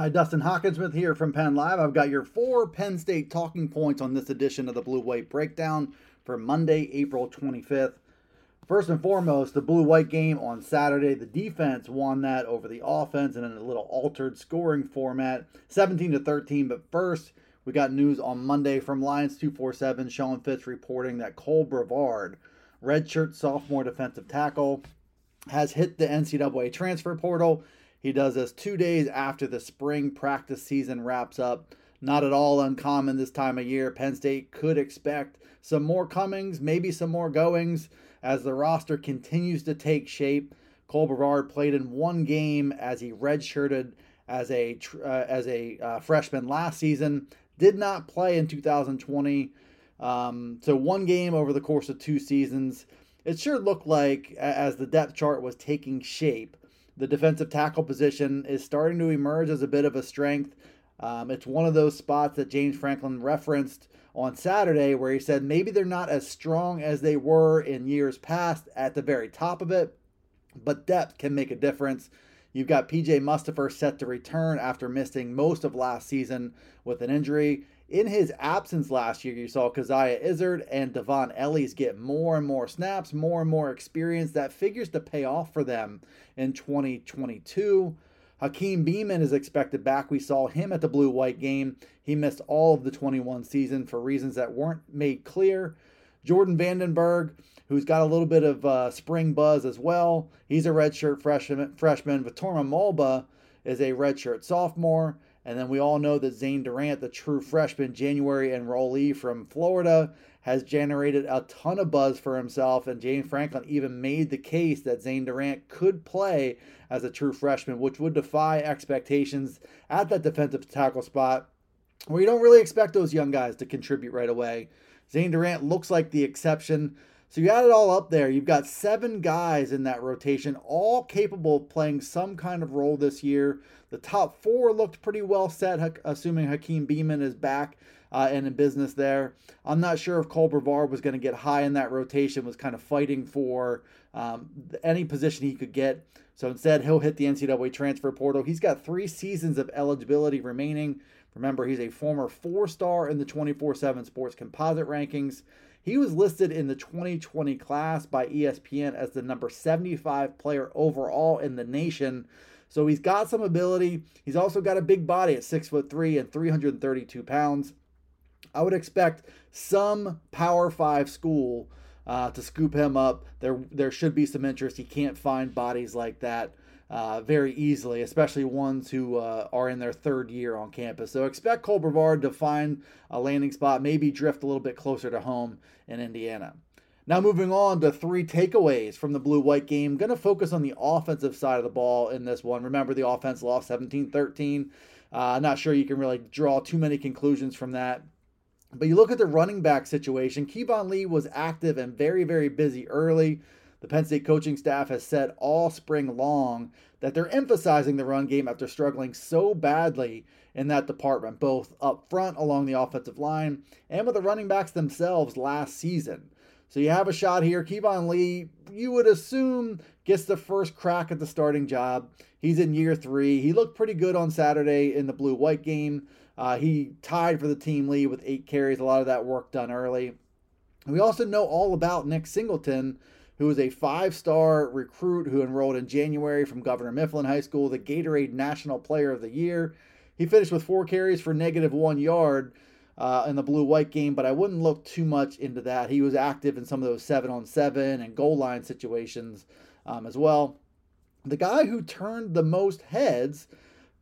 Hi, Dustin Hockensmith here from Penn Live. I've got your four Penn State talking points on this edition of the Blue White Breakdown for Monday, April 25th. First and foremost, the Blue White game on Saturday. The defense won that over the offense in a little altered scoring format, 17 to 13. But first, we got news on Monday from Lions 247. Sean Fitz reporting that Cole Brevard, redshirt sophomore defensive tackle, has hit the NCAA transfer portal he does this two days after the spring practice season wraps up. Not at all uncommon this time of year. Penn State could expect some more comings, maybe some more goings as the roster continues to take shape. Cole Brevard played in one game as he redshirted as a uh, as a uh, freshman last season. Did not play in 2020. Um, so one game over the course of two seasons. It sure looked like as the depth chart was taking shape the defensive tackle position is starting to emerge as a bit of a strength. Um, it's one of those spots that James Franklin referenced on Saturday where he said maybe they're not as strong as they were in years past at the very top of it, but depth can make a difference. You've got PJ Mustipher set to return after missing most of last season with an injury. In his absence last year, you saw Coziah Izzard and Dvon Ellies get more and more snaps, more and more experience. That figures to pay off for them in 2022. Hakeem Beamon is expected back. We saw him at the blue white game. He missed all of the 21 season for reasons that weren't made clear. Jordan Vandenberg, who's got a little bit of uh, spring buzz as well. He's a redshirt freshman. freshman. Fatorma Mulbah is a redshirt sophomore. And then we all know that Zane Durant, the true freshman January enrollee from Florida, has generated a ton of buzz for himself. And James Franklin even made the case that Zane Durant could play as a true freshman, which would defy expectations at that defensive tackle spot, where you don't really expect those young guys to contribute right away. Zane Durant looks like the exception. So you add it all up there. You've got seven guys in that rotation, all capable of playing some kind of role this year. The top four looked pretty well set, assuming Hakeem Beamon is back uh, and in business there. I'm not sure if Cole Brevard was going to get high in that rotation, was kind of fighting for um, any position he could get. So instead, he'll hit the NCAA transfer portal. He's got three seasons of eligibility remaining. Remember, he's a former four star in the 24 7 sports composite rankings. He was listed in the 2020 class by ESPN as the number 75 player overall in the nation. So he's got some ability. He's also got a big body at six foot three and 332 pounds. I would expect some Power Five school uh, to scoop him up. There, there should be some interest. He can't find bodies like that uh, very easily, especially ones who uh, are in their third year on campus. So expect Cole Brevard to find a landing spot, maybe drift a little bit closer to home in Indiana. Now, moving on to three takeaways from the blue white game. Going to focus on the offensive side of the ball in this one. Remember, the offense lost 17 13. Uh, not sure you can really draw too many conclusions from that. But you look at the running back situation. Keyvone Lee was active and very, very busy early. The Penn State coaching staff has said all spring long that they're emphasizing the run game after struggling so badly in that department, both up front along the offensive line and with the running backs themselves last season. So you have a shot here. Keyvone Lee, you would assume, gets the first crack at the starting job. He's in year three. He looked pretty good on Saturday in the blue white game. Uh, he tied for the team lead with eight carries, a lot of that work done early. We also know all about Nick Singleton, who is a five star recruit who enrolled in January from Governor Mifflin High School, the Gatorade National Player of the Year. He finished with four carries for negative one yard. uh, in the blue white game, but I wouldn't look too much into that. He was active in some of those seven on seven and goal line situations um, as well. The guy who turned the most heads,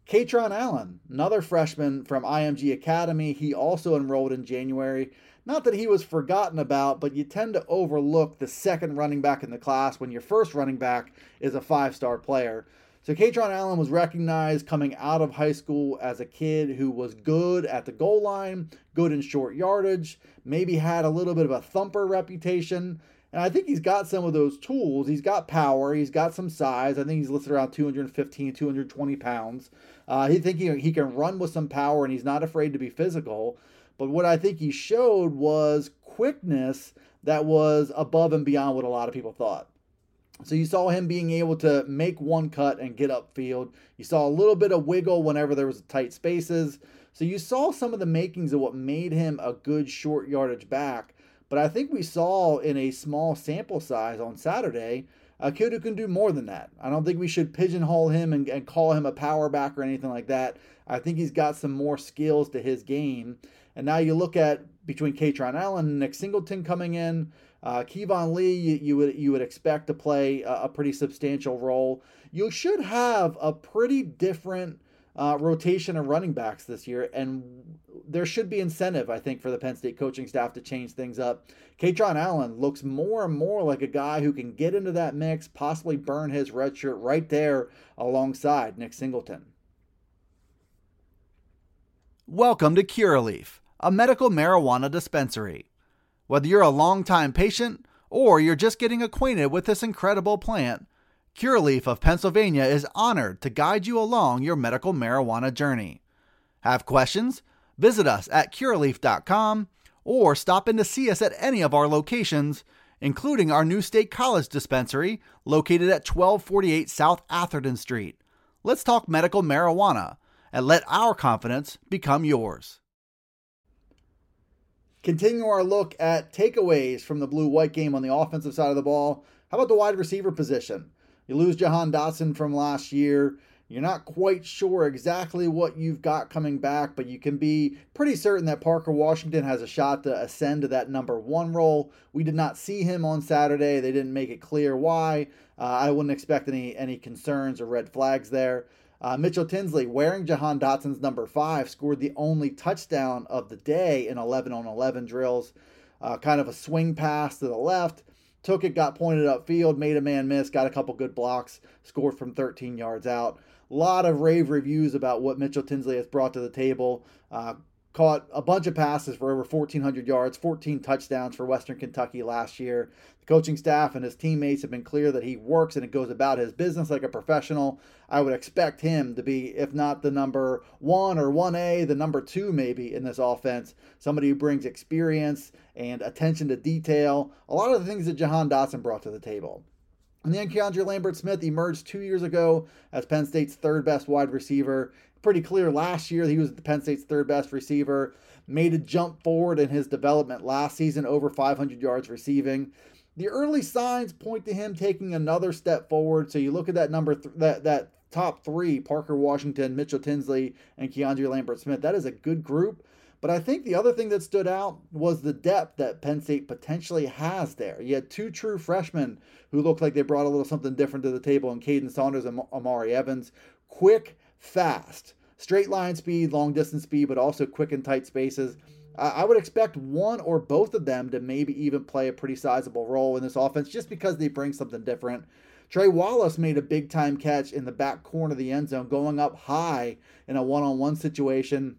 Kaytron Allen, another freshman from IMG Academy. He also enrolled in January. Not that he was forgotten about, but you tend to overlook the second running back in the class when your first running back is a five star player. So Kaytron Allen was recognized coming out of high school as a kid who was good at the goal line, good in short yardage, maybe had a little bit of a thumper reputation. And I think he's got some of those tools. He's got power. He's got some size. I think he's listed around 215, 220 pounds. Uh, he think he, he can run with some power and he's not afraid to be physical. But what I think he showed was quickness that was above and beyond what a lot of people thought. So you saw him being able to make one cut and get upfield. You saw a little bit of wiggle whenever there was tight spaces. So you saw some of the makings of what made him a good short yardage back. But I think we saw in a small sample size on Saturday a kid who can do more than that. I don't think we should pigeonhole him and, and call him a power back or anything like that. I think he's got some more skills to his game. And now you look at between Kaytron Allen and Nick Singleton coming in. Uh, Keyvone Lee, you, you, would you would expect to play a, a, pretty substantial role. You should have a pretty different uh, rotation of running backs this year, and there should be incentive, I think, for the Penn State coaching staff to change things up. Kaytron Allen looks more and more like a guy who can get into that mix, possibly burn his red shirt right there alongside Nick Singleton. Welcome to Curaleaf, a medical marijuana dispensary. Whether you're a longtime patient or you're just getting acquainted with this incredible plant, Curaleaf of Pennsylvania is honored to guide you along your medical marijuana journey. Have questions? Visit us at curaleaf.com or stop in to see us at any of our locations, including our new State College dispensary located at 1248 South Atherton Street. Let's talk medical marijuana and let our confidence become yours. Continue our look at takeaways from the blue white game on the offensive side of the ball. How about the wide receiver position? You lose Jahan Dotson from last year. You're not quite sure exactly what you've got coming back, but you can be pretty certain that Parker Washington has a shot to ascend to that number one role. We did not see him on Saturday. They didn't make it clear why. Uh, I wouldn't expect any any concerns or red flags there. Uh, Mitchell Tinsley, wearing Jahan Dotson's number five, scored the only touchdown of the day in 11 on 11 drills. Uh, kind of a swing pass to the left, took it, got pointed upfield, made a man miss, got a couple good blocks, scored from 13 yards out. A lot of rave reviews about what Mitchell Tinsley has brought to the table. Uh, caught a bunch of passes for over 1,400 yards, 14 touchdowns for Western Kentucky last year. The coaching staff and his teammates have been clear that he works and it goes about his business like a professional. I would expect him to be, if not the number one or 1A, the number two maybe in this offense. Somebody who brings experience and attention to detail. A lot of the things that Jahan Dotson brought to the table. And then Keandre Lambert Smith emerged two years ago as Penn State's third best wide receiver pretty clear last year he was the Penn State's third best receiver. Made a jump forward in his development last season, over 500 yards receiving. The early signs point to him taking another step forward. So you look at that number, th- that that top three: Parker Washington, Mitchell Tinsley, and Keandre Lambert Smith. That is a good group. But I think the other thing that stood out was the depth that Penn State potentially has there. You had two true freshmen who looked like they brought a little something different to the table in Kaden Saunders and Omari Evans. Quick, fast, straight line speed, long distance speed, but also quick and tight spaces. I would expect one or both of them to maybe even play a pretty sizable role in this offense just because they bring something different. Trey Wallace made a big time catch in the back corner of the end zone, going up high in a one on one situation.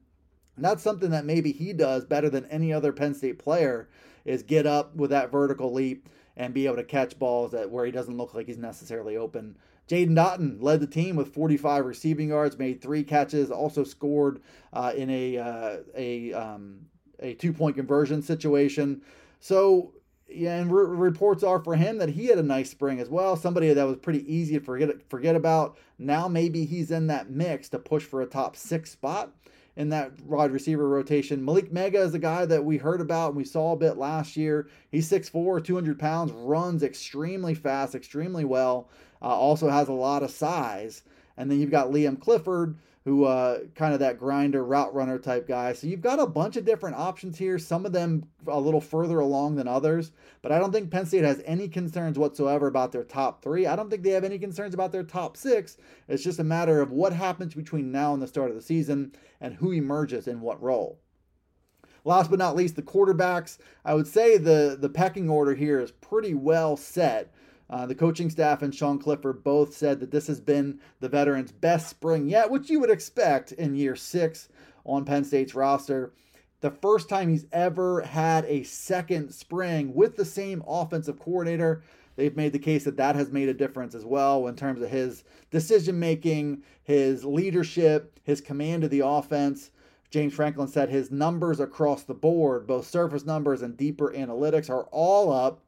And that's something that maybe he does better than any other Penn State player is get up with that vertical leap and be able to catch balls that where he doesn't look like he's necessarily open. Jaden Naughton led the team with 45 receiving yards, made three catches, also scored uh, in a uh, a um, a two point conversion situation. So yeah, and re- reports are for him that he had a nice spring as well. Somebody that was pretty easy to forget forget about. Now maybe he's in that mix to push for a top six spot in that wide receiver rotation. Malick Meiga is the guy that we heard about and we saw a bit last year. He's 6'4, 200 pounds, runs extremely fast, extremely well uh, also has a lot of size. And then you've got Liam Clifford, who uh, kind of that grinder route runner type guy. So you've got a bunch of different options here, some of them a little further along than others. But I don't think Penn State has any concerns whatsoever about their top three. I don't think they have any concerns about their top six. It's just a matter of what happens between now and the start of the season and who emerges in what role. Last but not least, the quarterbacks. I would say the, the pecking order here is pretty well set. Uh, the coaching staff and Sean Clifford both said that this has been the veteran's best spring yet, which you would expect in year six on Penn State's roster. The first time he's ever had a second spring with the same offensive coordinator. They've made the case that that has made a difference as well in terms of his decision making, his leadership, his command of the offense. James Franklin said his numbers across the board, both surface numbers and deeper analytics, are all up,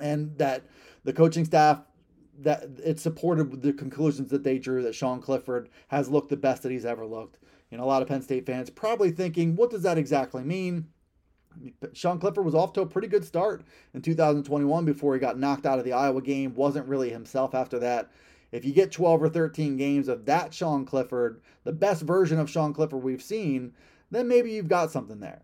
and that the coaching staff that it supported the conclusions that they drew that Sean Clifford has looked the best that he's ever looked. You know, a lot of Penn State fans probably thinking, what does that exactly mean? Sean Clifford was off to a pretty good start in 2021 before he got knocked out of the Iowa game. Wasn't really himself after that. If you get 12 or 13 games of that Sean Clifford, the best version of Sean Clifford we've seen, then maybe you've got something there.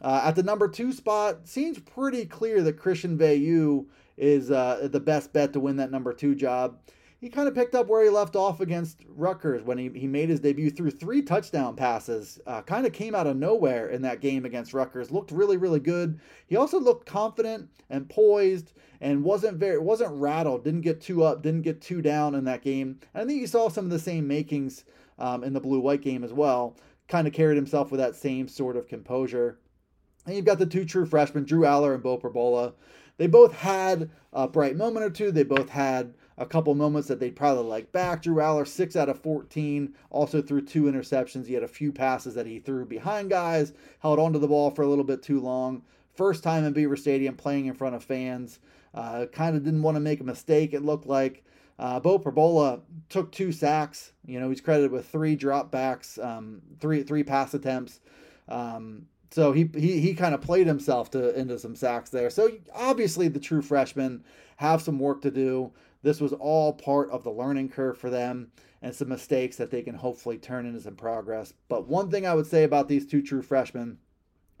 Uh, at the number two spot, seems pretty clear that Christian Veilleux is uh, the best bet to win that number two job. He kind of picked up where he left off against Rutgers when he, he made his debut through three touchdown passes. Uh, kind of came out of nowhere in that game against Rutgers. Looked really, really good. He also looked confident and poised and wasn't very wasn't rattled. Didn't get too up. Didn't get too down in that game. And I think you saw some of the same makings um, in the blue white game as well. Kind of carried himself with that same sort of composure. And you've got the two true freshmen, Drew Allar and Beau Pribula. They both had a bright moment or two. They both had a couple moments that they'd probably like back. Drew Allar, 6 out of 14, also threw two interceptions. He had a few passes that he threw behind guys, held onto the ball for a little bit too long. First time in Beaver Stadium playing in front of fans. Uh, kind of didn't want to make a mistake, it looked like. Uh, Beau Pribula took two sacks. You know, he's credited with three dropbacks, um, three three pass attempts. Um, so he he, he kind of played himself to into some sacks there. So obviously the true freshmen have some work to do. This was all part of the learning curve for them and some mistakes that they can hopefully turn into some progress. But one thing I would say about these two true freshmen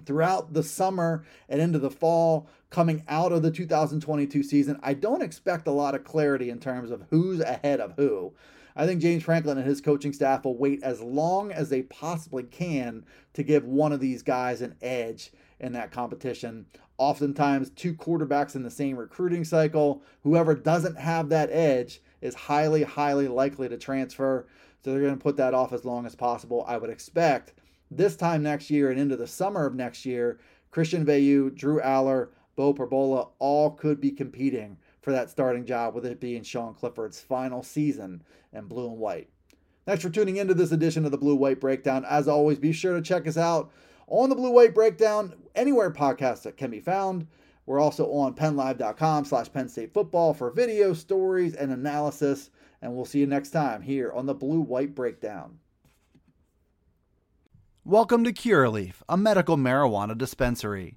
throughout the summer and into the fall coming out of the 2022 season, I don't expect a lot of clarity in terms of who's ahead of who. I think James Franklin and his coaching staff will wait as long as they possibly can to give one of these guys an edge in that competition. Oftentimes, two quarterbacks in the same recruiting cycle, whoever doesn't have that edge is highly, highly likely to transfer. So they're going to put that off as long as possible. I would expect this time next year and into the summer of next year, Christian Veilleux, Drew Allar, Beau Pribula all could be competing for that starting job, with it being Sean Clifford's final season in blue and white. Thanks for tuning into this edition of the Blue White Breakdown. As always, be sure to check us out on the Blue White Breakdown, anywhere podcasts that can be found. We're also on pennlive.com slash Penn State Football for video, stories, and analysis. And we'll see you next time here on the Blue White Breakdown. Welcome to Curaleaf, a medical marijuana dispensary.